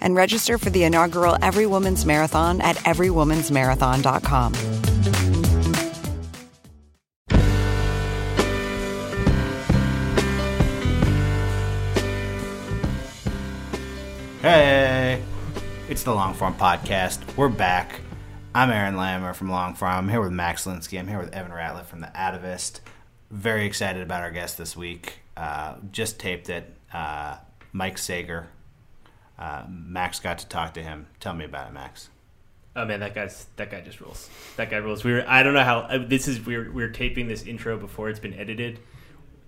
and register for the inaugural Every Woman's Marathon at everywomansmarathon.com. Hey, it's the Longform Podcast. We're back. I'm Aaron Lammer from Longform. I'm here with Max Linsky. I'm here with Evan Ratliff from The Atavist. Very excited about our guest this week. Uh, just taped it. Uh, Mike Sager. Uh, Max got to talk to him. Tell me about it, Max. Oh man, that guy's that guy just rules. That guy rules. We were I don't know how uh, this is. We're we're taping this intro before it's been edited.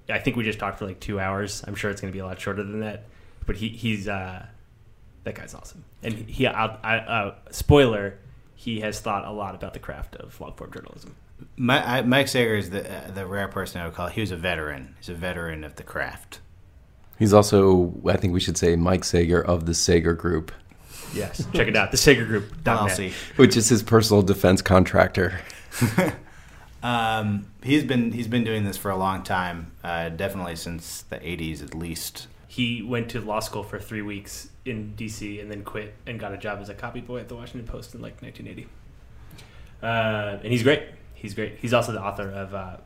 I think we just talked for like two hours. I'm sure it's going to be a lot shorter than that. But he he's uh, that guy's awesome. And he I, I, uh, spoiler, he has thought a lot about the craft of long form journalism. My, I, Mike Sager is the uh, the rare person I would call. He was a veteran. He's a veteran of the craft. He's also, I think we should say, Mike Sager of the Sager Group, Yes, check it out. The Sager Group. LLC. which is his personal defense contractor. Um, he's been he's been doing this for a long time. Uh, definitely since the '80s, at least. He went to law school for three weeks in D.C. and then quit and got a job as a copy boy at the Washington Post in like 1980. Uh, and he's great. He's great. He's also the author of uh,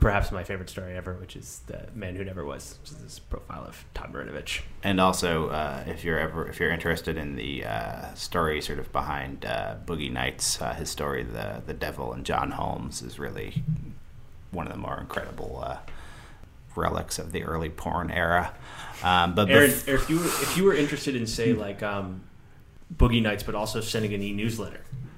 perhaps my favorite story ever, which is "The Man Who Never Was," which is this profile of Todd Marinovich. And also, uh, if you're ever if you're interested in the uh, story sort of behind uh, Boogie Nights, uh, his story, the the Devil and John Holmes, is really one of the more incredible uh, relics of the early porn era. Um, but Aaron, bef- if you were, if you were interested in say like um, Boogie Nights, but also sending an e-newsletter, what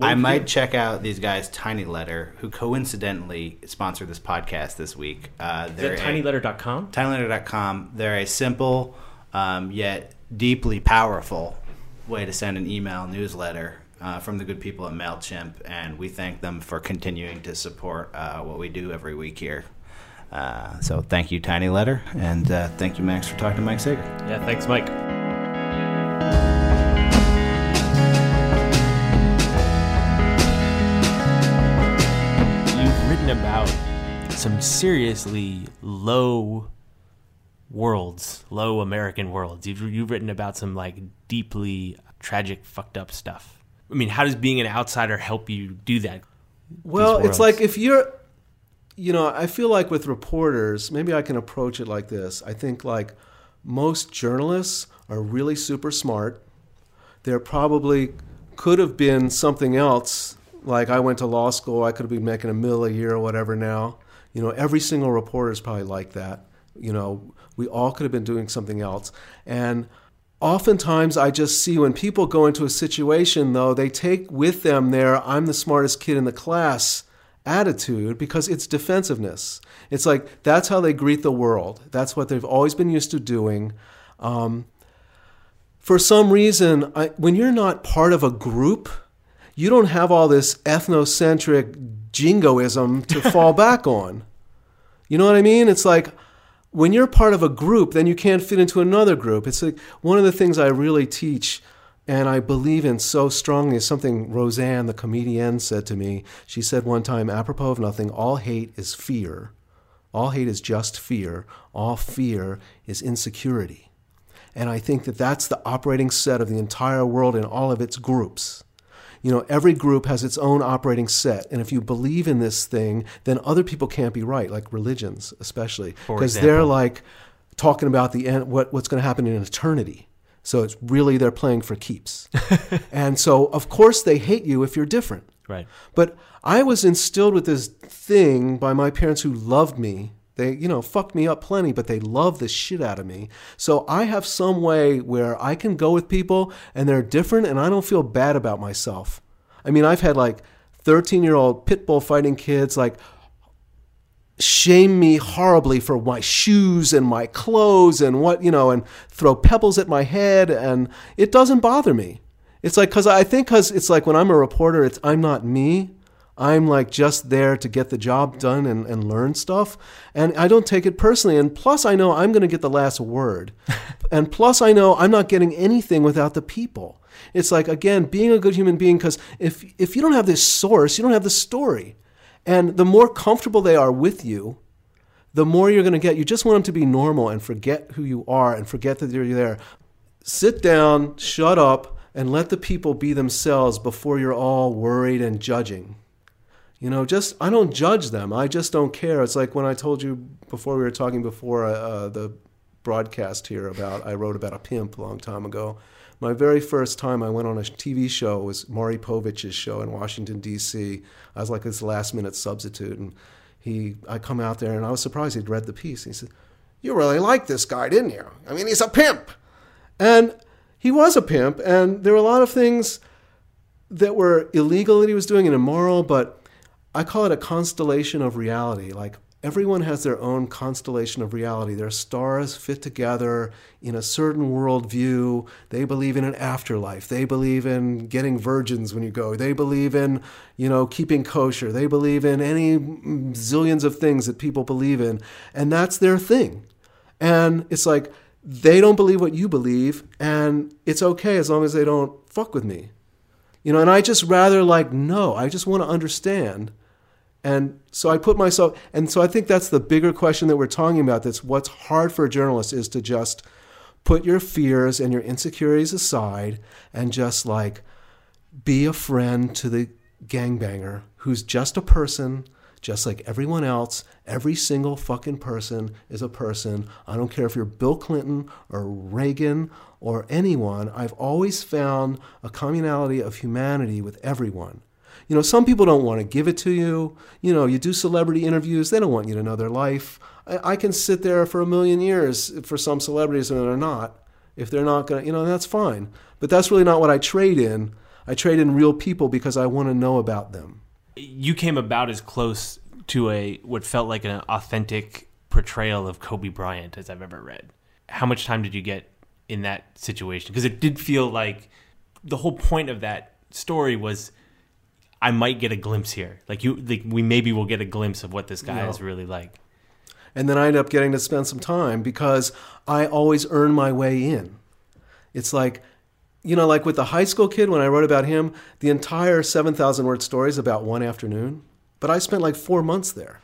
I might check out these guys, Tiny Letter, who coincidentally sponsored this podcast this week. Uh, Is they're that a- tinyletter.com? tinyletter.com. They're a simple um, yet deeply powerful way to send an email newsletter uh, from the good people at MailChimp, and we thank them for continuing to support uh, what we do every week here. Uh, so thank you, Tiny Letter, and uh, thank you, Max, for talking to Mike Sager. Yeah, thanks, Mike. Some seriously low worlds, low American worlds. You've you've written about some like deeply tragic, fucked up stuff. I mean, how does being an outsider help you do that? Well, it's like if you're, you know, I feel like with reporters, maybe I can approach it like this. I think like most journalists are really super smart. There probably could have been something else. Like I went to law school, I could have been making a mill a year or whatever now. You know, every single reporter is probably like that. You know, we all could have been doing something else. And oftentimes I just see when people go into a situation, though, they take with them their I'm the smartest kid in the class attitude because it's defensiveness. It's like that's how they greet the world. That's what they've always been used to doing. Um, for some reason, I, when you're not part of a group, you don't have all this ethnocentric jingoism to fall back on. You know what I mean? It's like when you're part of a group, then you can't fit into another group. It's like one of the things I really teach and I believe in so strongly is something Roseanne, the comedian, said to me. She said one time, apropos of nothing, all hate is fear. All hate is just fear. All fear is insecurity. And I think that that's the operating set of the entire world in all of its groups. You know, every group has its own operating set. And if you believe in this thing, then other people can't be right, like religions, especially. Because they're like talking about the end, what, what's going to happen in eternity. So it's really they're playing for keeps. and so, of course, they hate you if you're different. Right. But I was instilled with this thing by my parents who loved me. They, you know, fucked me up plenty, but they love the shit out of me. So I have some way where I can go with people and they're different and I don't feel bad about myself. I mean, I've had like 13 year old pit bull fighting kids like shame me horribly for my shoes and my clothes and what, you know, and throw pebbles at my head and it doesn't bother me. It's like because I think because it's like when I'm a reporter, it's I'm not me. I'm like just there to get the job done and, and learn stuff. And I don't take it personally. And plus, I know I'm going to get the last word. and plus, I know I'm not getting anything without the people. It's like, again, being a good human being, because if, if you don't have this source, you don't have the story. And the more comfortable they are with you, the more you're going to get. You just want them to be normal and forget who you are and forget that you're there. Sit down, shut up, and let the people be themselves before you're all worried and judging. You know, just I don't judge them. I just don't care. It's like when I told you before we were talking before uh, uh, the broadcast here about I wrote about a pimp a long time ago. My very first time I went on a TV show was Maury Povich's show in Washington D.C. I was like his last minute substitute, and he I come out there and I was surprised he'd read the piece. He said, "You really like this guy, didn't you? I mean, he's a pimp," and he was a pimp, and there were a lot of things that were illegal that he was doing and immoral, but I call it a constellation of reality. Like everyone has their own constellation of reality. Their stars fit together in a certain worldview. They believe in an afterlife. They believe in getting virgins when you go. They believe in, you know, keeping kosher. They believe in any zillions of things that people believe in. And that's their thing. And it's like they don't believe what you believe, and it's okay as long as they don't fuck with me. You know, and I just rather like, no, I just want to understand and so I put myself, and so I think that's the bigger question that we're talking about. That's what's hard for a journalist is to just put your fears and your insecurities aside and just like be a friend to the gangbanger who's just a person, just like everyone else. Every single fucking person is a person. I don't care if you're Bill Clinton or Reagan or anyone. I've always found a communality of humanity with everyone. You know, some people don't want to give it to you. You know, you do celebrity interviews, they don't want you to know their life. I, I can sit there for a million years for some celebrities and they're not. If they're not going to, you know, that's fine. But that's really not what I trade in. I trade in real people because I want to know about them. You came about as close to a what felt like an authentic portrayal of Kobe Bryant as I've ever read. How much time did you get in that situation? Because it did feel like the whole point of that story was I might get a glimpse here. Like you, like we maybe will get a glimpse of what this guy No. is really like. And then I end up getting to spend some time because I always earn my way in. It's like, you know, like with the high school kid, when I wrote about him, the entire 7,000 word story is about one afternoon. But I spent like four months there.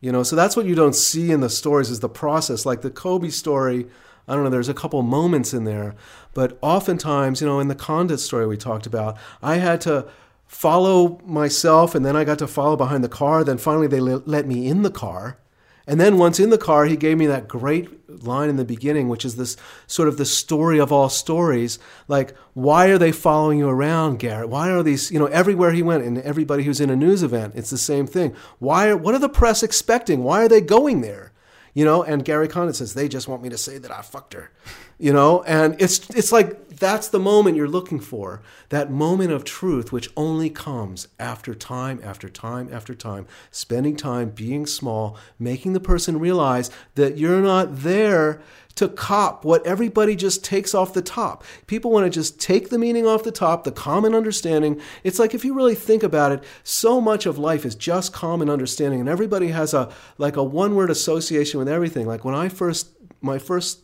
You know, so that's what you don't see in the stories is the process. Like the Kobe story, I don't know, there's a couple moments in there. But oftentimes, you know, in the Condit story we talked about, I had to follow myself and then I got to follow behind the car. Then finally they let me in the car. And then once in the car, he gave me that great line in the beginning, which is this sort of the story of all stories. Like, why are they following you around, Garrett? Why are these, you know, everywhere he went and everybody who's in a news event, it's the same thing. Why, are, what are the press expecting? Why are they going there? You know, and Gary Condit says, they just want me to say that I fucked her. You know, and it's, it's like that's the moment you're looking for. That moment of truth, which only comes after time, after time, after time. Spending time being small, making the person realize that you're not there to cop what everybody just takes off the top. People want to just take the meaning off the top, the common understanding. It's like if you really think about it, so much of life is just common understanding and everybody has a like a one-word association with everything. Like when I first my first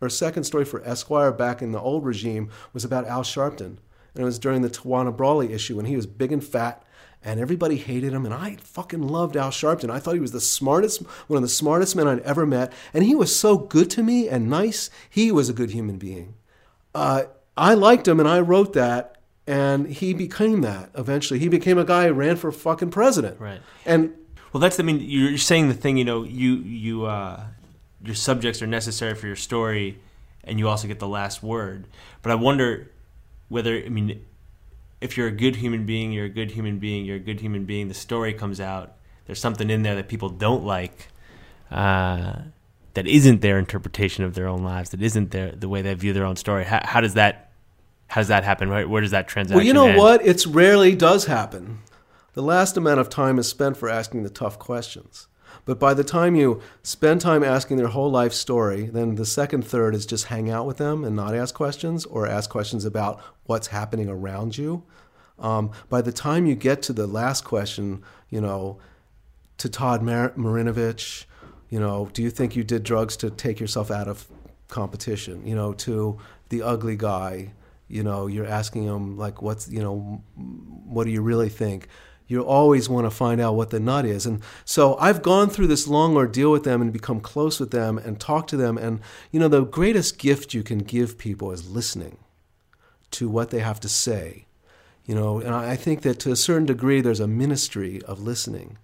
or second story for Esquire back in the old regime was about Al Sharpton. And it was during the Tawana Brawley issue when he was big and fat and everybody hated him. And I fucking loved Al Sharpton. I thought he was the smartest, one of the smartest men I'd ever met. And he was so good to me and nice. He was a good human being. Uh, I liked him and I wrote that. And he became that eventually. He became a guy who ran for fucking president. Right. And Well, that's I mean you're saying the thing. You know, you you uh, your subjects are necessary for your story, and you also get the last word. But I wonder whether I mean if you're a good human being, you're a good human being, you're a good human being. The story comes out. There's something in there that people don't like. Uh, that isn't their interpretation of their own lives. That isn't their the way they view their own story. How, how does that how does that happen? Right? Where does that transaction? Well, you know end? what? It's rarely does happen. The last amount of time is spent for asking the tough questions. But by the time you spend time asking their whole life story, then the second third is just hang out with them and not ask questions or ask questions about what's happening around you. Um, by the time you get to the last question, you know, to Todd Mar- Marinovich, you know, do you think you did drugs to take yourself out of competition? You know, to the ugly guy, you know, you're asking him like, what's, you know, what do you really think? You always want to find out what the nut is. And so I've gone through this long ordeal with them and become close with them and talk to them. And, you know, the greatest gift you can give people is listening to what they have to say. You know, and I think that to a certain degree, there's a ministry of listening,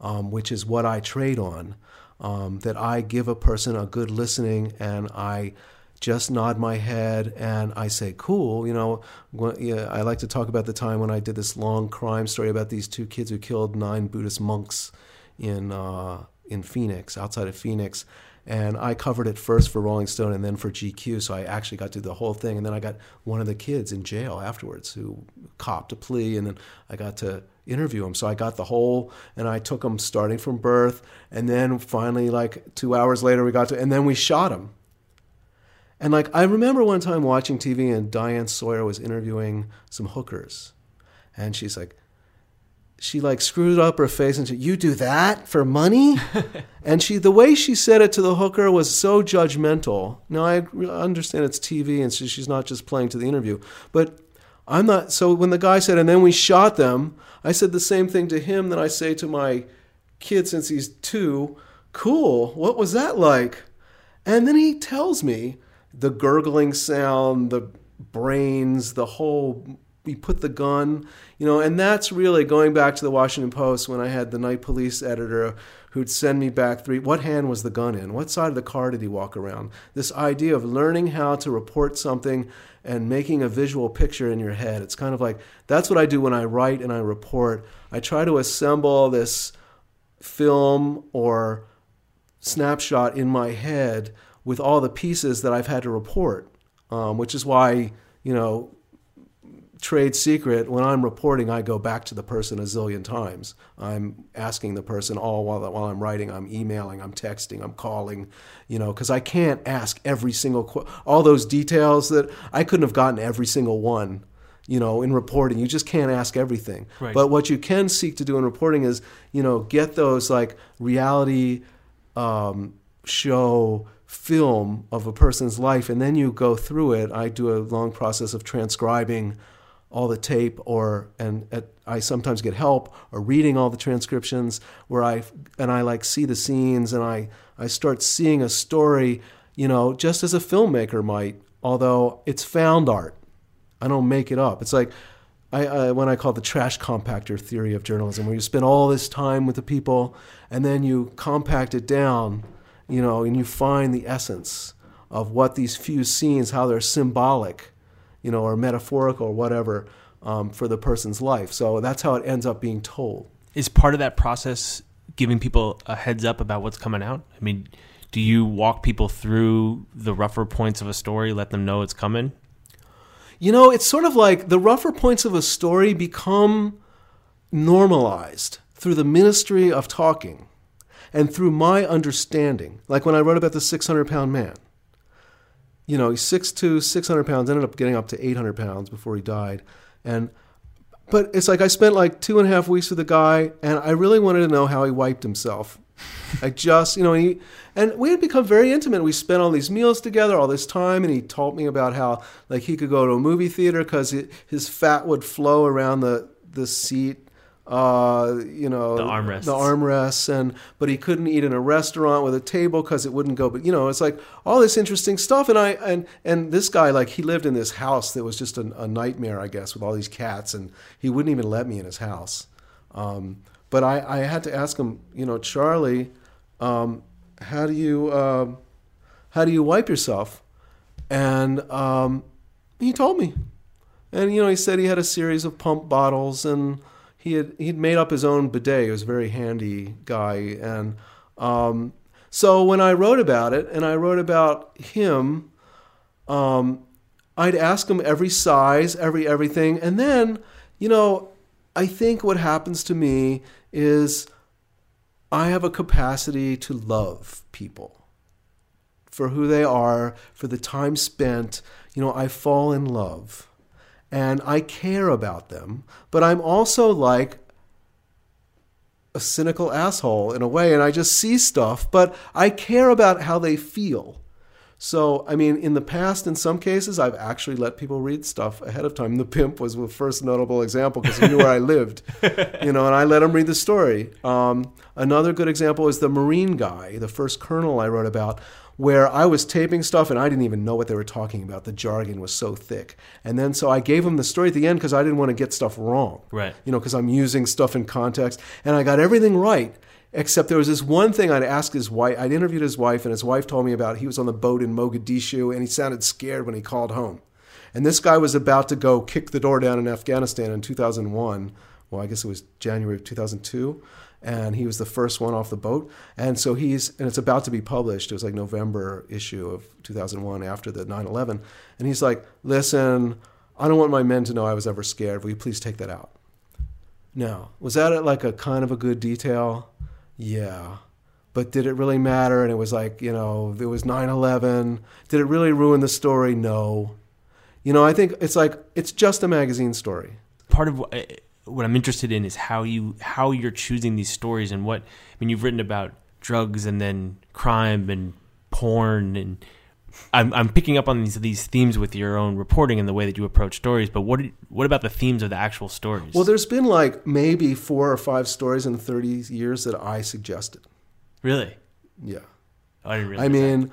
um, which is what I trade on. Um, that I give a person a good listening and I just nod my head and I say, cool. You know, when, yeah, I like to talk about the time when I did this long crime story about these two kids who killed nine Buddhist monks in, uh, in Phoenix, outside of Phoenix. And I covered it first for Rolling Stone and then for GQ. So I actually got to do the whole thing. And then I got one of the kids in jail afterwards who copped a plea. And then I got to interview him. So I got the whole, and I took him starting from birth. And then finally, like two hours later, we got to, and then we shot him. And like, I remember one time watching TV and Diane Sawyer was interviewing some hookers. And she's like, she like screwed up her face and said, "You do that for money?" and she, the way she said it to the hooker was so judgmental. Now I understand it's TV and so she's not just playing to the interview, but I'm not. So when the guy said, "And then we shot them," I said the same thing to him that I say to my kid since he's two. Cool. What was that like? And then he tells me the gurgling sound, the brains, the whole we put the gun, you know, and that's really going back to the Washington Post when I had the night police editor who'd send me back three. What hand was the gun in? What side of the car did he walk around? This idea of learning how to report something and making a visual picture in your head. It's kind of like that's what I do when I write and I report. I try to assemble this film or snapshot in my head with all the pieces that I've had to report, um, which is why, you know, trade secret, when I'm reporting, I go back to the person a zillion times. I'm asking the person all while, while I'm writing. I'm emailing, I'm texting, I'm calling, you know, because I can't ask every single, qu- all those details that I couldn't have gotten every single one, you know, in reporting. You just can't ask everything. Right. But what you can seek to do in reporting is, you know, get those like reality um, show film of a person's life and then you go through it i do a long process of transcribing all the tape or and at, I sometimes get help or reading all the transcriptions where I and I like see the scenes and I I start seeing a story, you know, just as a filmmaker might, although it's found art. I don't make it up. It's like I, I when I call the trash compactor theory of journalism, where you spend all this time with the people and then you compact it down, you know, and you find the essence of what these few scenes, how they're symbolic you know, or metaphorical or whatever um, for the person's life. So that's how it ends up being told. Is part of that process giving people a heads up about what's coming out? I mean, do you walk people through the rougher points of a story, let them know it's coming? You know, it's sort of like the rougher points of a story become normalized through the ministry of talking and through my understanding. Like when I wrote about the 600 pound man you know, he's 6'2", 600 pounds, ended up getting up to 800 pounds before he died. And but it's like I spent like two and a half weeks with the guy, and I really wanted to know how he wiped himself. I just, you know, he and we had become very intimate. We spent all these meals together, all this time, and he told me about how like he could go to a movie theater because his fat would flow around the the seat uh, you know, The armrests. the armrests, and but he couldn't eat in a restaurant with a table because it wouldn't go. But you know, it's like all this interesting stuff. And I and and this guy, like, he lived in this house that was just a, a nightmare, I guess, with all these cats, and he wouldn't even let me in his house. Um, but I, I had to ask him, you know, Charlie, um, how do you um, how do you wipe yourself? And um, he told me, and you know, he said he had a series of pump bottles and he had he'd made up his own bidet. He was a very handy guy, and um, so when I wrote about it, and I wrote about him, um, I'd ask him every size, every everything, and then you know, I think what happens to me is I have a capacity to love people for who they are, for the time spent. You know, I fall in love and I care about them, but I'm also like a cynical asshole in a way, and I just see stuff, but I care about how they feel. So, I mean, in the past, in some cases, I've actually let people read stuff ahead of time. The Pimp was the first notable example because he knew where I lived, you know, and I let him read the story. Um, another good example is the Marine guy, the first colonel I wrote about, where I was taping stuff and I didn't even know what they were talking about. The jargon was so thick. And then so I gave him the story at the end because I didn't want to get stuff wrong. Right. You know, because I'm using stuff in context. And I got everything right. Except there was this one thing I'd asked his wife. I'd interviewed his wife, and his wife told me about he was on the boat in Mogadishu, and he sounded scared when he called home. And this guy was about to go kick the door down in Afghanistan in 2001. Well, I guess it was January of 2002, and he was the first one off the boat. And so he's, and it's about to be published. It was like November issue of 2001 after the 9/11. And he's like, "Listen, I don't want my men to know I was ever scared. Will you please take that out?" Now, was that like a kind of a good detail? Yeah. But did it really matter? And it was like, you know, it was 9 11. Did it really ruin the story? No. You know, I think it's like, it's just a magazine story. part of what, eh, what I'm interested in is how you how you're choosing these stories and what I mean. You've written about drugs and then crime and porn, and I'm I'm picking up on these these themes with your own reporting and the way that you approach stories. But what what about the themes of the actual stories? Well, there's been like maybe four or five stories in 30 years that I suggested. really, Yeah. oh, I didn't realize I mean,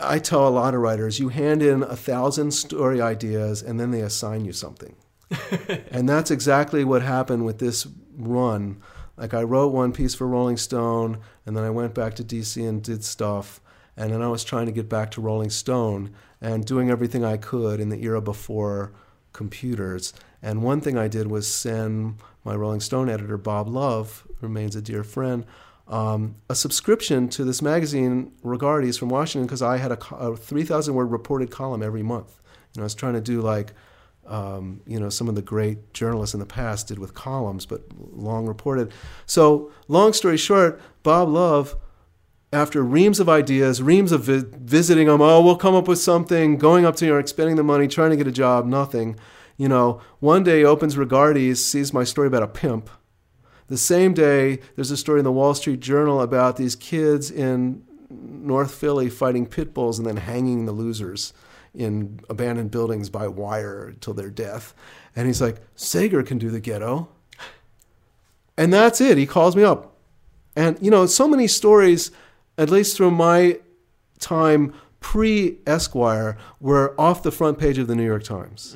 I tell a lot of writers, you hand in a thousand story ideas and then they assign you something. and that's exactly what happened with this run. Like I wrote one piece for Rolling Stone, and then I went back to DC and did stuff, and then I was trying to get back to Rolling Stone and doing everything I could in the era before computers. And one thing I did was send my Rolling Stone editor, Bob Love, remains a dear friend, um, a subscription to this magazine, Regardie's from Washington, because I had a, a 3,000 word reported column every month. Know, I was trying to do like, um, you know, some of the great journalists in the past did with columns, but long reported. So, long story short, Bob Love, after reams of ideas, reams of vi- visiting them. oh, we'll come up with something, going up to New York, spending the money, trying to get a job, nothing. You know, one day opens Regardie's, sees my story about a pimp. The same day, there's a story in the Wall Street Journal about these kids in North Philly fighting pit bulls and then hanging the losers in abandoned buildings by wire till their death. And he's like, Sager can do the ghetto. And that's it. He calls me up. And, you know, so many stories, at least through my time pre Esquire, were off the front page of the New York Times.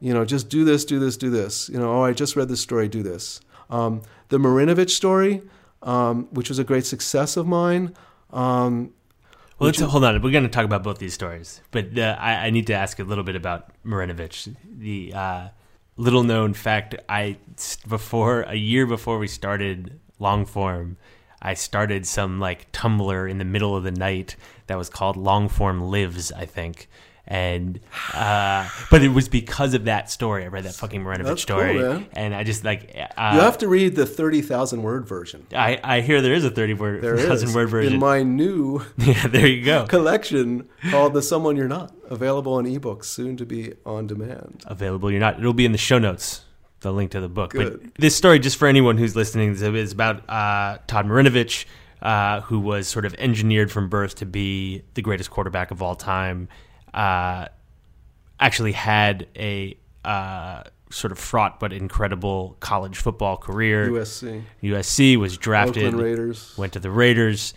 You know, just do this, do this, do this. You know, oh, I just read this story, do this. Um, the Marinovich story, um, which was a great success of mine. Um, Well, let's hold on. We're going to talk about both these stories, but uh, I, I need to ask a little bit about Marinovich. The uh, little known fact: I before a year before we started long form, I started some like Tumblr in the middle of the night that was called Longform Lives, I think. And uh, but it was because of that story. I read that fucking Marinovich cool, story, man. and I just like uh, you have to read the 30,000 word version. I, I hear there is a thirty word There is. thousand word version. In my new yeah, there you go. collection called The Someone You're Not, available in ebooks, soon to be on demand. available. You're not. It'll be in the show notes. The link to the book. Good. But this story, just for anyone who's listening, is- about uh, Todd Marinovich, uh, who was sort of engineered from birth to be the greatest quarterback of all time. Uh, actually had a uh, sort of fraught but incredible college football career. USC, USC was drafted. Oakland Raiders. Went to the Raiders.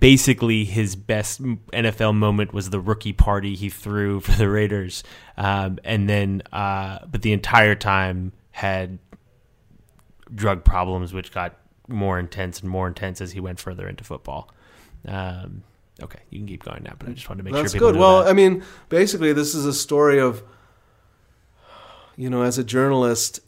Basically, his best NFL moment was the rookie party he threw for the Raiders, um, and then, uh, but the entire time had drug problems, which got more intense and more intense as he went further into football. Um, okay, you can keep going now, but I just wanted to make That's sure people good. Well, that. I mean, basically, this is a story of, you know, as a journalist,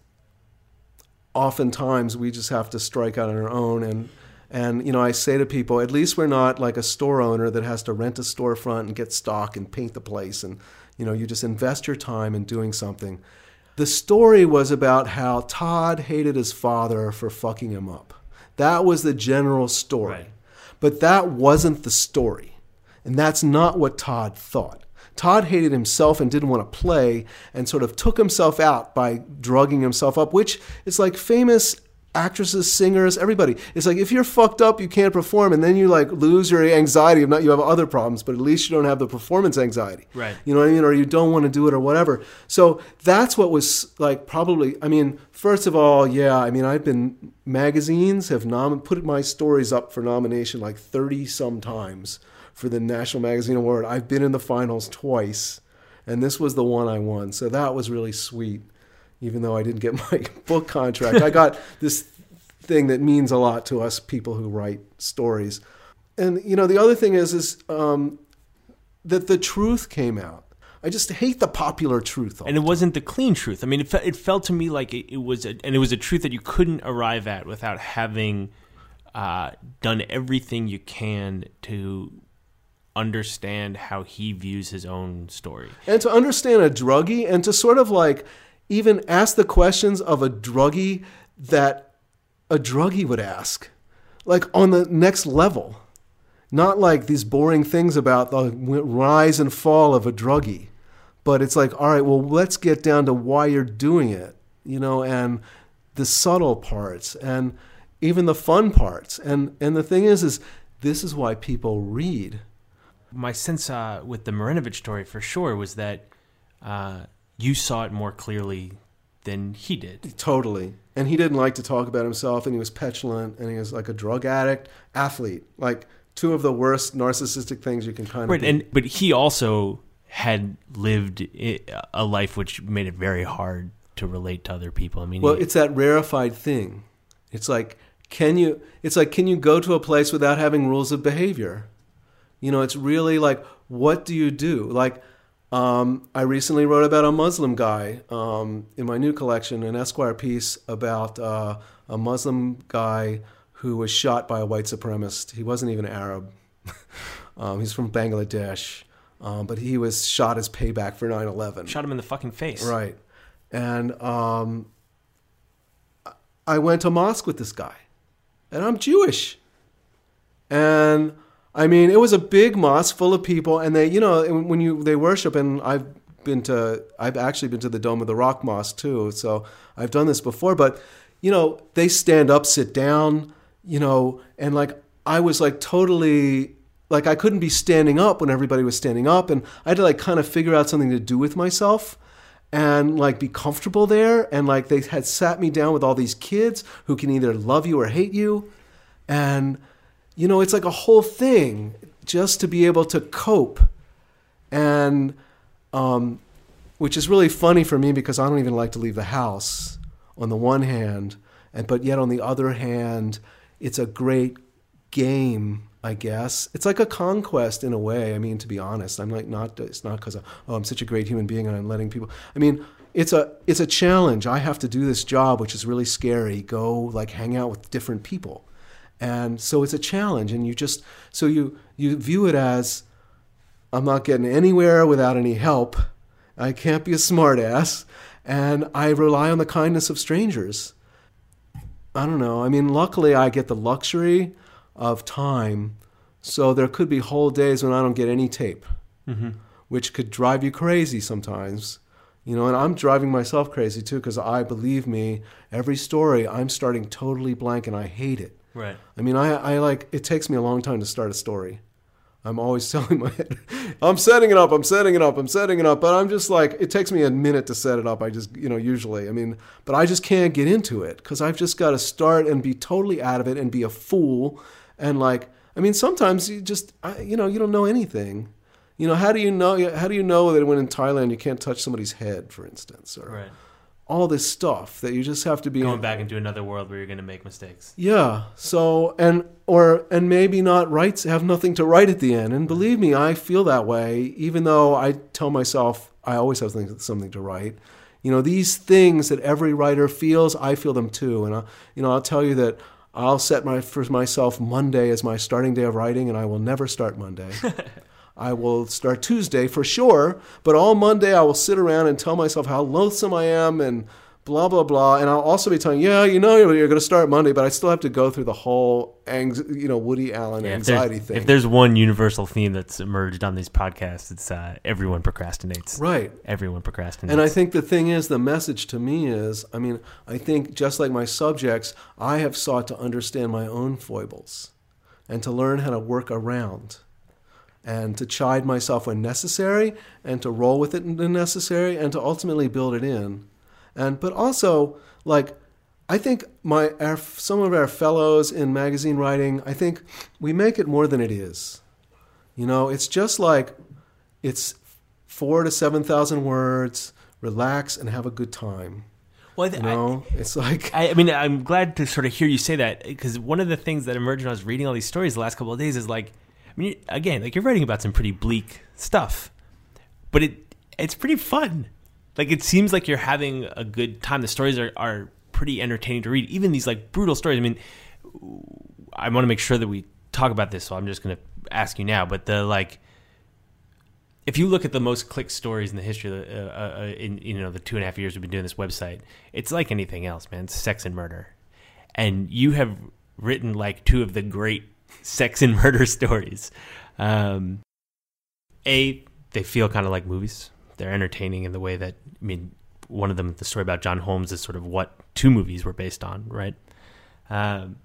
oftentimes we just have to strike out on our own. And, and, you know, I say to people, at least we're not like a store owner that has to rent a storefront and get stock and paint the place. And, you know, you just invest your time in doing something. The story was about how Todd hated his father for fucking him up. That was the general story. Right. But that wasn't the story. And that's not what Todd thought. Todd hated himself and didn't want to play and sort of took himself out by drugging himself up, which is like famous actresses, singers, everybody. It's like if you're fucked up, you can't perform, and then you like lose your anxiety. If not, you have other problems, but at least you don't have the performance anxiety. Right. You know what I mean? Or you don't want to do it or whatever. So that's what was like probably. I mean, first of all, yeah. I mean, I've been magazines have nom- put my stories up for nomination like thirty some times for the National Magazine Award. I've been in the finals twice, and this was the one I won. So that was really sweet even though I didn't get my book contract. I got this thing that means a lot to us people who write stories. And you know, the other thing is is um, that the truth came out. I just hate the popular truth. and it wasn't the clean truth. I mean, it, fe- it felt to me like it, it was, a, and it was a truth that you couldn't arrive at without having uh, done everything you can to understand how he views his own story. and to understand a druggie and to sort of like even ask the questions of a druggie that a druggie would ask like on the next level. Not like these boring things about the rise and fall of a druggie but it's like all right well let's get down to why you're doing it you know and the subtle parts and even the fun parts. And and the thing is is this is why people read. My sense uh, with the Marinovich story for sure was that uh, you saw it more clearly than he did. Totally. And he didn't like to talk about himself, and he was petulant, and he was like a drug addict, athlete. Like two of the worst narcissistic things you can kind of. Right, and but he also had lived a life which made it very hard to relate to other people. I mean, well, he- it's that rarefied thing. It's like, can you? It's like, can you go to a place without having rules of behavior? You know, it's really like, what do you do? Like, um, I recently wrote about a Muslim guy um, in my new collection, an Esquire piece about uh, a Muslim guy who was shot by a white supremacist. He wasn't even Arab. um, he's from Bangladesh, um, but he was shot as payback for 9 11. shot him in the fucking face. Right. And um, I went to mosque with this guy, and I'm Jewish. And I mean, it was a big mosque full of people, and they, you know, when you they worship, and I've been to, I've actually been to the Dome of the Rock Mosque too, so I've done this before. But you know, they stand up, sit down, you know, and like I was like totally like I couldn't be standing up when everybody was standing up, and I had to like kind of figure out something to do with myself and like be comfortable there. And like they had sat me down with all these kids who can either love you or hate you, and you know it's like a whole thing just to be able to cope, and um, which is really funny for me because I don't even like to leave the house on the one hand, and but yet on the other hand, it's a great game, I guess. It's like a conquest in a way. I mean, to be honest, I'm like not. It's not because oh, I'm such a great human being and I'm letting people. I mean, it's a it's a challenge. I have to do this job, which is really scary. Go like hang out with different people, and so it's a challenge. And you just so you you view it as I'm not getting anywhere without any help. I can't be a smartass, and I rely on the kindness of strangers. I don't know. I mean, luckily, I get the luxury of time, so there could be whole days when I don't get any tape, mm-hmm. which could drive you crazy sometimes. You know, and I'm driving myself crazy too because I believe me, every story I'm starting totally blank and I hate it. Right. I mean, I, I like it takes me a long time to start a story. I'm always telling my head, I'm setting it up, I'm setting it up, I'm setting it up, but I'm just like, it takes me a minute to set it up. I just, you know, usually, I mean, but I just can't get into it because I've just got to start and be totally out of it and be a fool. And like, I mean, sometimes you just, you know, you don't know anything. You know, how do you know? How do you know that when in Thailand you can't touch somebody's head, for instance, or Right. All this stuff that you just have to be Going back into another world where you're going to make mistakes. yeah. So and or and maybe not write have nothing to write at the end. And believe me, I feel that way. Even though I tell myself I always have something, something to write. You know, these things that every writer feels, I feel them too. And I, you know, I'll tell you that I'll set my for myself Monday as my starting day of writing, and I will never start Monday. I will start Tuesday for sure, but all Monday I will sit around and tell myself how loathsome I am and blah blah blah, and I'll also be telling, yeah, you know, you're, going to start Monday, but I still have to go through the whole, anx- you know, Woody Allen Yeah, if anxiety there's, thing. If there's one universal theme that's emerged on these podcasts, it's uh, everyone procrastinates. right. Everyone procrastinates. And I think the thing is, the message to me is, I mean, I think just like my subjects, I have sought to understand my own foibles and to learn how to work around and to chide myself when necessary and to roll with it when necessary and to ultimately build it in. And but also like I think my our, some of our fellows in magazine writing, I think we make it more than it is. You know, it's just like it's four to seven thousand words. Relax and have a good time. well, You th- I- know, it's like I, I mean, I'm glad to sort of hear you say that because one of the things that emerged when I was reading all these stories the last couple of days is like, mean, again, like you're writing about some pretty bleak stuff, but it it's pretty fun. Like it seems like you're having a good time. The stories are, are pretty entertaining to read. Even these like brutal stories. I mean, I want to make sure that we talk about this, so I'm just going to ask you now. But the like, if you look at the most clicked stories in the history of the, uh, uh, in you know the two and a half years we've been doing this website, it's like anything else, man. It's sex and murder, and you have written like two of the great sex and murder stories. Um, a, they feel kind of like movies. They're entertaining in the way that I mean, one of them, the story about John Holmes, is sort of what two movies were based on, right? Um,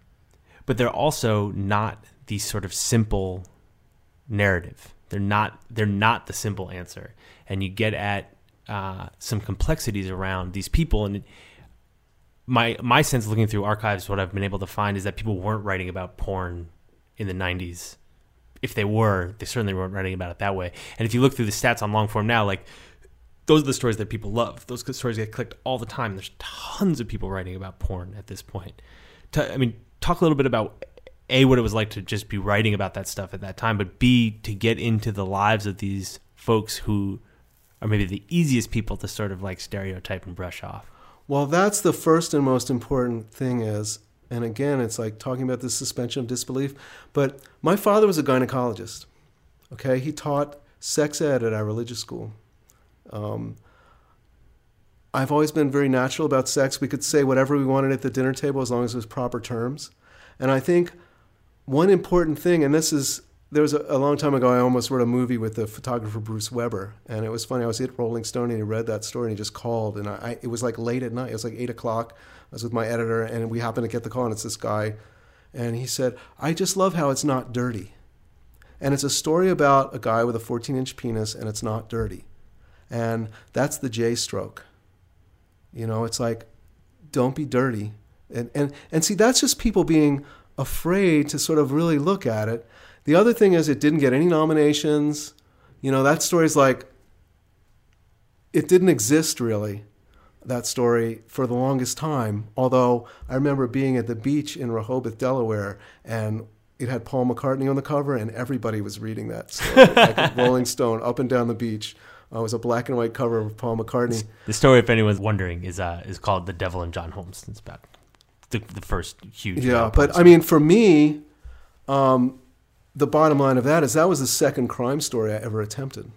but they're also not the sort of simple narrative. They're not. They're not the simple answer, and you get at uh, some complexities around these people. And my my sense, looking through archives, what I've been able to find is that people weren't writing about porn in the '90s. If they were, they certainly weren't writing about it that way. And if you look through the stats on long form now, like those are the stories that people love. Those stories get clicked all the time. There's tons of people writing about porn at this point. I mean, talk a little bit about a what it was like to just be writing about that stuff at that time, but b to get into the lives of these folks who are maybe the easiest people to sort of like stereotype and brush off. Well, that's the first and most important thing is, and again, it's like talking about the suspension of disbelief. But my father was a gynecologist. Okay, he taught sex ed at our religious school. Um, I've always been very natural about sex. We could say whatever we wanted at the dinner table as long as it was proper terms. And I think one important thing, and this is there was a, a long time ago, I almost wrote a movie with the photographer Bruce Weber, and it was funny. I was at Rolling Stone, and he read that story, and he just called, and I, I it was like late at night. It was like eight o'clock. Was with my editor, and we happened to get the call, and it's this guy, and he said, "I just love how it's not dirty," and it's a story about a guy with a 14-inch penis, and it's not dirty, and that's the J stroke. You know, it's like, don't be dirty, and and and see, that's just people being afraid to sort of really look at it. The other thing is, it didn't get any nominations. You know, that story's like, it didn't exist really, that story, for the longest time. Although I remember being at the beach in Rehoboth, Delaware, and it had Paul McCartney on the cover, and everybody was reading that story, like Rolling Stone, up and down the beach. Uh, it was a black and white cover of Paul McCartney. The story, if anyone's wondering, is uh, is called "The Devil and John Holmes." It's about the, the first huge. Yeah, but porn I mean, for me, um, the bottom line of that is that was the second crime story I ever attempted.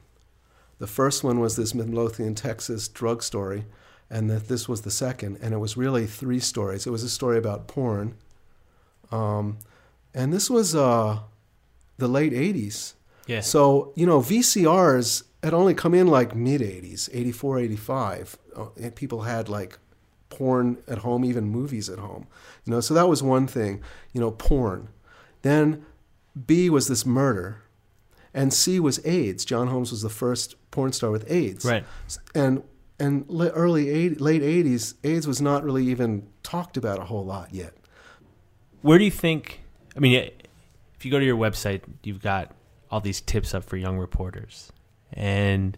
The first one was this Midlothian, Texas drug story, and that this was the second, and it was really three stories. It was a story about porn, um, and this was uh, the late '80s. Yeah. So, you know, VCRs had only come in like mid 80s, 84, 85. Uh, and people had like porn at home, even movies at home. You know, so that was one thing, you know, porn. Then B was this murder. And C was AIDS. John Holmes was the first porn star with AIDS. Right. And and early 80, late 80s, AIDS was not really even talked about a whole lot yet. Where do you think? I mean, if you go to your website, you've got all these tips up for young reporters, and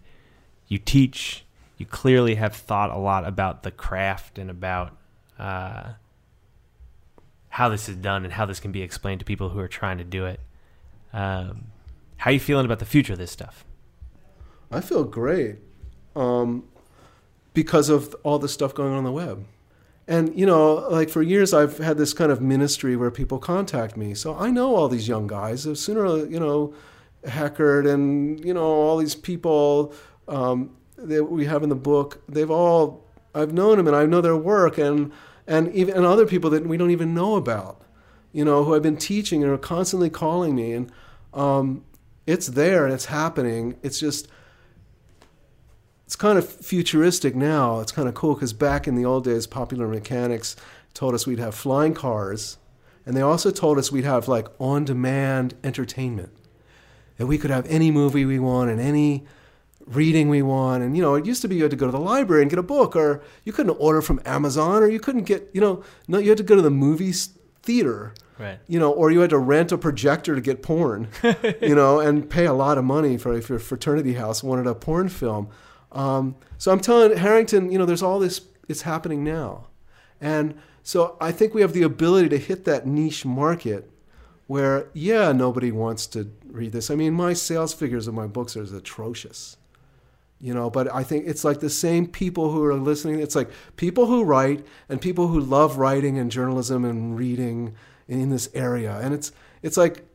you teach. You clearly have thought a lot about the craft and about uh, how this is done and how this can be explained to people who are trying to do it. Um, how are you feeling about the future of this stuff? I feel great um, because of all the stuff going on the web. And, you know, like for years, I've had this kind of ministry where people contact me. So I know all these young guys. Sooner, you know, Heckert and, you know, all these people um, that we have in the book, they've all I've known them and I know their work and and even and other people that we don't even know about, you know, who I've been teaching and are constantly calling me and um, it's there and it's happening. It's just it's kind of futuristic now. It's kind of cool because back in the old days, popular mechanics told us we'd have flying cars, and they also told us we'd have like on-demand entertainment, and we could have any movie we want and any reading we want. And you know, it used to be you had to go to the library and get a book, or you couldn't order from Amazon, or you couldn't get you know, no, you had to go to the movie theater Right. you know, or you had to rent a projector to get porn, you know, and pay a lot of money for if your fraternity house wanted a porn film. Um, so I'm telling Harrington, you know, there's all this, it's happening now. And so I think we have the ability to hit that niche market where, yeah, nobody wants to read this. I mean, my sales figures of my books are atrocious. You know, but I think it's like the same people who are listening. It's like people who write and people who love writing and journalism and reading in this area. And it's it's like,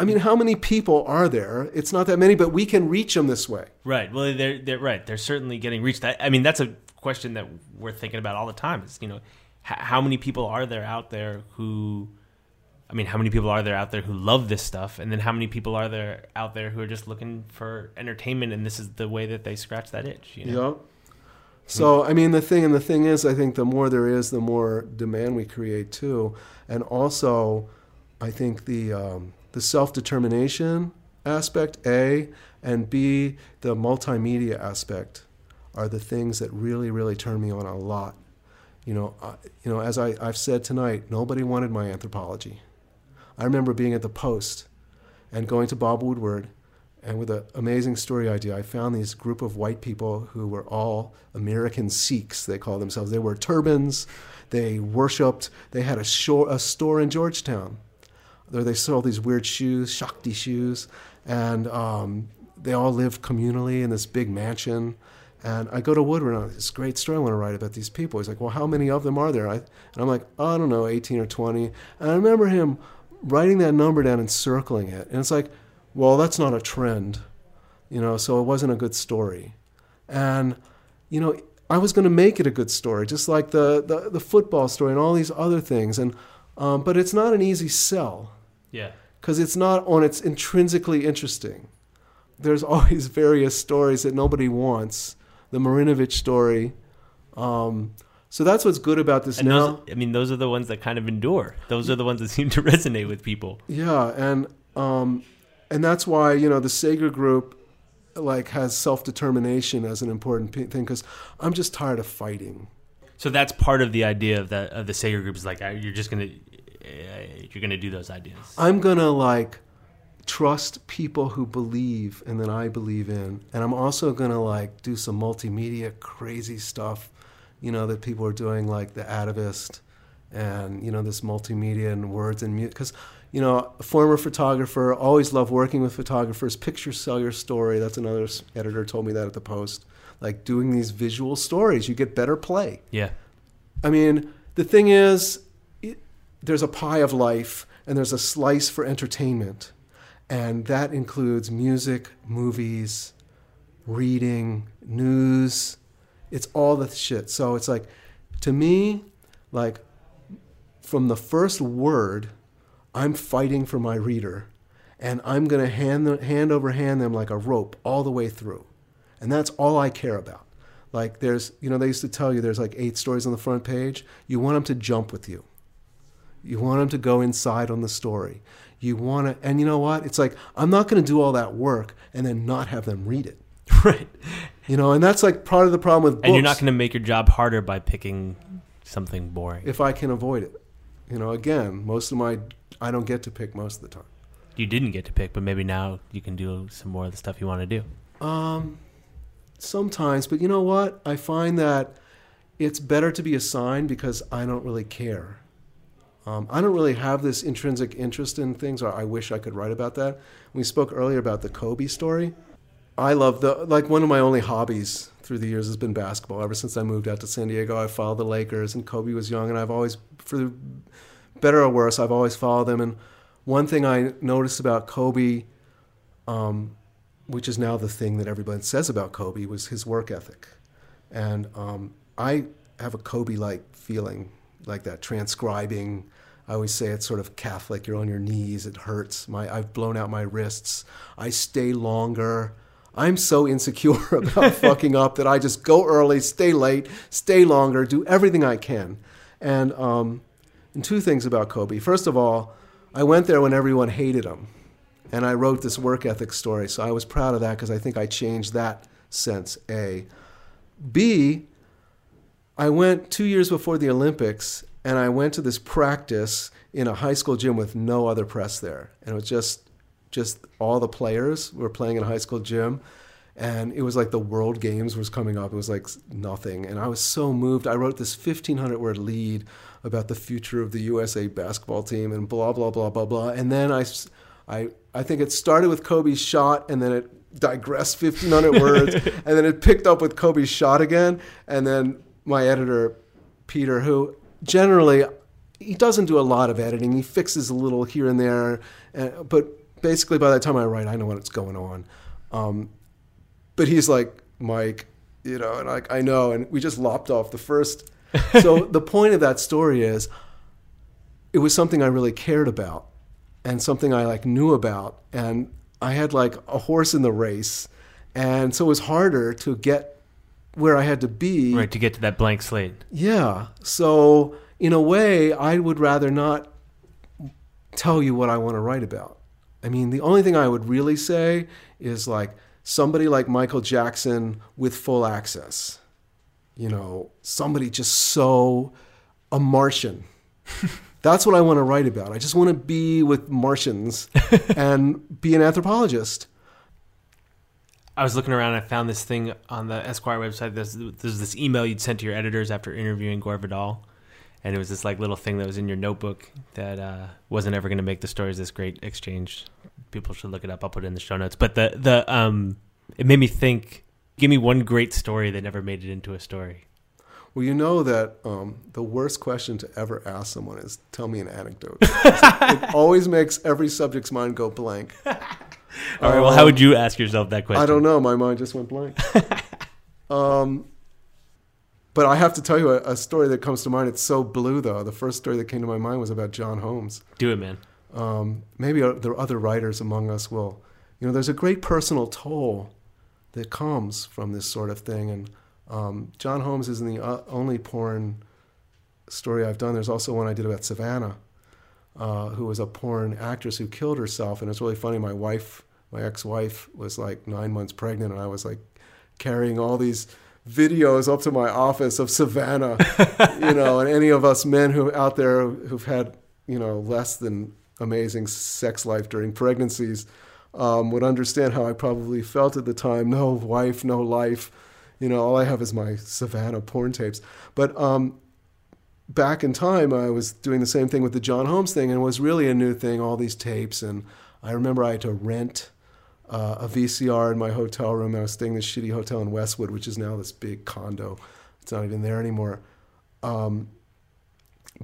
I mean, how many people are there? It's not that many, but we can reach them this way. Right. Well, they're they're right. They're certainly getting reached. I, I mean, that's a question that we're thinking about all the time. Is you know, h- how many people are there out there who, I mean, how many people are there out there who love this stuff, and then how many people are there out there who are just looking for entertainment, and this is the way that they scratch that itch. You know? Yeah. So I mean, the thing and the thing is, I think the more there is, the more demand we create too, and also, I think the um, the self determination aspect, a, and b, the multimedia aspect, are the things that really, really turn me on a lot. You know, I, you know, as I, I've said tonight, nobody wanted my anthropology. I remember being at the Post and going to Bob Woodward and with an amazing story idea, I found these group of white people who were all American Sikhs, they call themselves. They wore turbans, they worshipped, they had a, shore, a store in Georgetown where they sold these weird shoes, Shakti shoes, and um, they all lived communally in this big mansion. And I go to Woodward, and I, this great story I want to write about these people. He's like, Well, how many of them are there? I, and I'm like, oh, I don't know, 18 or 20. And I remember him writing that number down and circling it. And it's like, well, that's not a trend, you know, so it wasn't a good story. And, you know, I was going to make it a good story, just like the, the, the football story and all these other things. And, um, but it's not an easy sell Yeah. because it's not on its intrinsically interesting. There's always various stories that nobody wants. The Marinovich story. Um, so that's what's good about this And now. those, I mean, those are the ones that kind of endure. Those are the ones that seem to resonate with people. Yeah, and um, and that's why you know the Sager group like has self determination as an important p- thing because I'm just tired of fighting. So that's part of the idea of the of the Sager group is like uh, you're just gonna you're gonna do those ideas. I'm gonna like trust people who believe and that I believe in, and I'm also gonna like do some multimedia crazy stuff, you know that people are doing like the Atavist, and you know this multimedia and words and music because. You know, a former photographer, always love working with photographers. Pictures sell your story. That's another editor told me that at the Post. Like doing these visual stories, you get better play. Yeah. I mean, the thing is, there's a pie of life and there's a slice for entertainment. And that includes music, movies, reading, news. It's all the shit. So it's like, to me, like, from the first word, I'm fighting for my reader. And I'm going to hand, hand over hand them like a rope all the way through. And that's all I care about. Like there's, you know, they used to tell you there's like eight stories on the front page. You want them to jump with you. You want them to go inside on the story. You want to, and you know what? It's like I'm not going to do all that work and then not have them read it. Right. You know, and that's like part of the problem with books. And you're not going to make your job harder by picking something boring. if I can avoid it. You know, again, most of my I don't get to pick most of the time. You didn't get to pick, but maybe now you can do some more of the stuff you want to do. Um, sometimes, but you know what? I find that it's better to be assigned because I don't really care. Um, I don't really have this intrinsic interest in things, or I wish I could write about that. We spoke earlier about the Kobe story. I love the like one of my only hobbies through the years has been basketball. Ever since I moved out to San Diego, I followed the Lakers, and Kobe was young, and I've always, for better or worse, I've always followed them. And one thing I noticed about Kobe, um, which is now the thing that everybody says about Kobe, was his work ethic. And um, I have a Kobe-like feeling, like that transcribing. I always say it's sort of Catholic. You're on your knees. It hurts. My I've blown out my wrists. I stay longer. I'm so insecure about fucking up that I just go early, stay late, stay longer, do everything I can. And um, and two things about Kobe. First of all, I went there when everyone hated him, and I wrote this work ethic story. So I was proud of that because I think I changed that sense. A, B. I went two years before the Olympics, and I went to this practice in a high school gym with no other press there, and it was just just all the players were playing in a high school gym and it was like the world games was coming up. It was like nothing. And i was so moved. I wrote this 1500 word lead about the future of the usa basketball team and blah blah blah blah blah. And then i i, I think it started with kobe's shot and then it digressed 1500 words and then it picked up with kobe's shot again and then my editor peter who generally he doesn't do a lot of editing he fixes a little here and there but basically by the time I write, I know what's going on. Um, but he's like, Mike, you know, and like I know, and we just lopped off the first. so the point of that story is, it was something I really cared about, and something I like knew about, and I had like a horse in the race, and so it was harder to get where I had to be. Right to get to that blank slate. Yeah. So in a way, I would rather not tell you what I want to write about. I mean, the only thing I would really say is like somebody like Michael Jackson with full access. You know, somebody just so a Martian. That's what I want to write about. I just want to be with Martians and be an anthropologist. I was looking around. And I found this thing on the Esquire website. There's, there's this email you'd sent to your editors after interviewing Gore Vidal, and it was this like little thing that was in your notebook that uh, wasn't ever going to make the stories this great exchange. People should look it up. I'll put it in the show notes. But the the um, it made me think. Give me one great story that never made it into a story. Well, you know that um, the worst question to ever ask someone is, "Tell me an anecdote." it always makes every subject's mind go blank. All right. Well, how would you ask yourself that question? I don't know. My mind just went blank. um, but I have to tell you a, a, story that comes to mind. It's so blue, though. The first story that came to my mind was about John Holmes. Do it, man. Um, maybe there are other writers among us will. You know, there's a great personal toll that comes from this sort of thing. And um, John Holmes isn't the uh, only porn story I've done. There's also one I did about Savannah, uh, who was a porn actress who killed herself. And it's really funny. My wife, my ex-wife, was like nine months pregnant, and I was like carrying all these videos up to my office of Savannah, you know, and any of us men who out there who've had, you know, less than amazing sex life during pregnancies um, would understand how I probably felt at the time. No wife, no life. You know, all I have is my Savannah porn tapes. But um, back in time, I was doing the same thing with the John Holmes thing, and it was really a new thing, all these tapes. And I remember I had to rent uh, a VCR in my hotel room. I was staying in this shitty hotel in Westwood, which is now this big condo. It's not even there anymore. Um,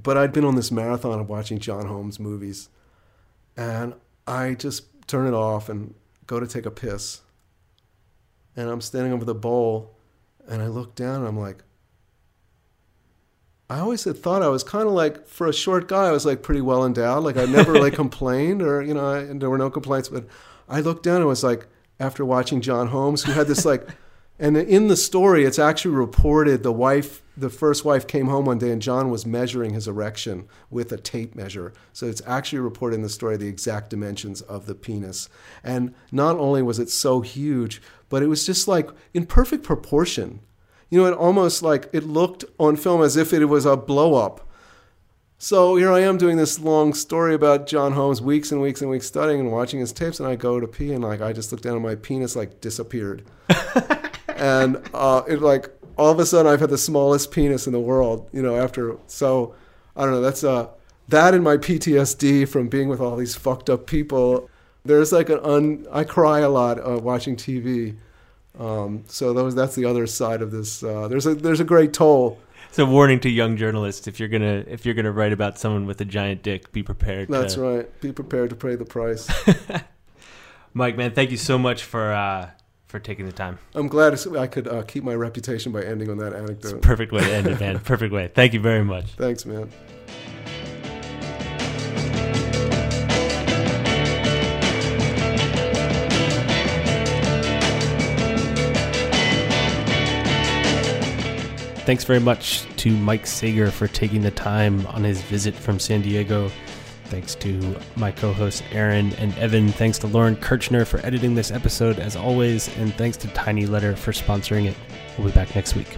but I'd been on this marathon of watching John Holmes movies, and I just turn it off and go to take a piss. And I'm standing over the bowl, and I look down, and I'm like, I always had thought I was kind of like for a short guy, I was like pretty well endowed. Like I never like complained, or you know, I, there were no complaints, but I looked down and was like, after watching John Holmes, who had this like, and in the story, it's actually reported the wife, the first wife came home one day and John was measuring his erection with a tape measure. So it's actually reported in the story the exact dimensions of the penis. And not only was it so huge, but it was just like in perfect proportion. You know, it almost like it looked on film as if it was a blow up so here I am doing this long story about John Holmes, weeks and weeks and weeks studying and watching his tapes, and I go to pee and like I just look down and my penis like disappeared, and uh, it like all of a sudden I've had the smallest penis in the world, you know. After so I don't know. That's uh that and my PTSD from being with all these fucked up people. There's like an un. I cry a lot uh, watching TV. Um, so those that's the other side of this. Uh, there's a there's a great toll it's a warning to young journalists: if you're gonna if you're gonna write about someone with a giant dick, be prepared. That's to... right. Be prepared to pay the price. Mike, man, thank you so much for uh, for taking the time. I'm glad I could uh, keep my reputation by ending on that anecdote. Perfect way to end it, man. Perfect way. Thank you very much. Thanks, man. Thanks very much to Mike Sager for taking the time on his visit from San Diego. Thanks to my co hosts Aaron and Evan. Thanks to Lauren Kirchner for editing this episode, as always. And thanks to Tiny Letter for sponsoring it. We'll be back next week.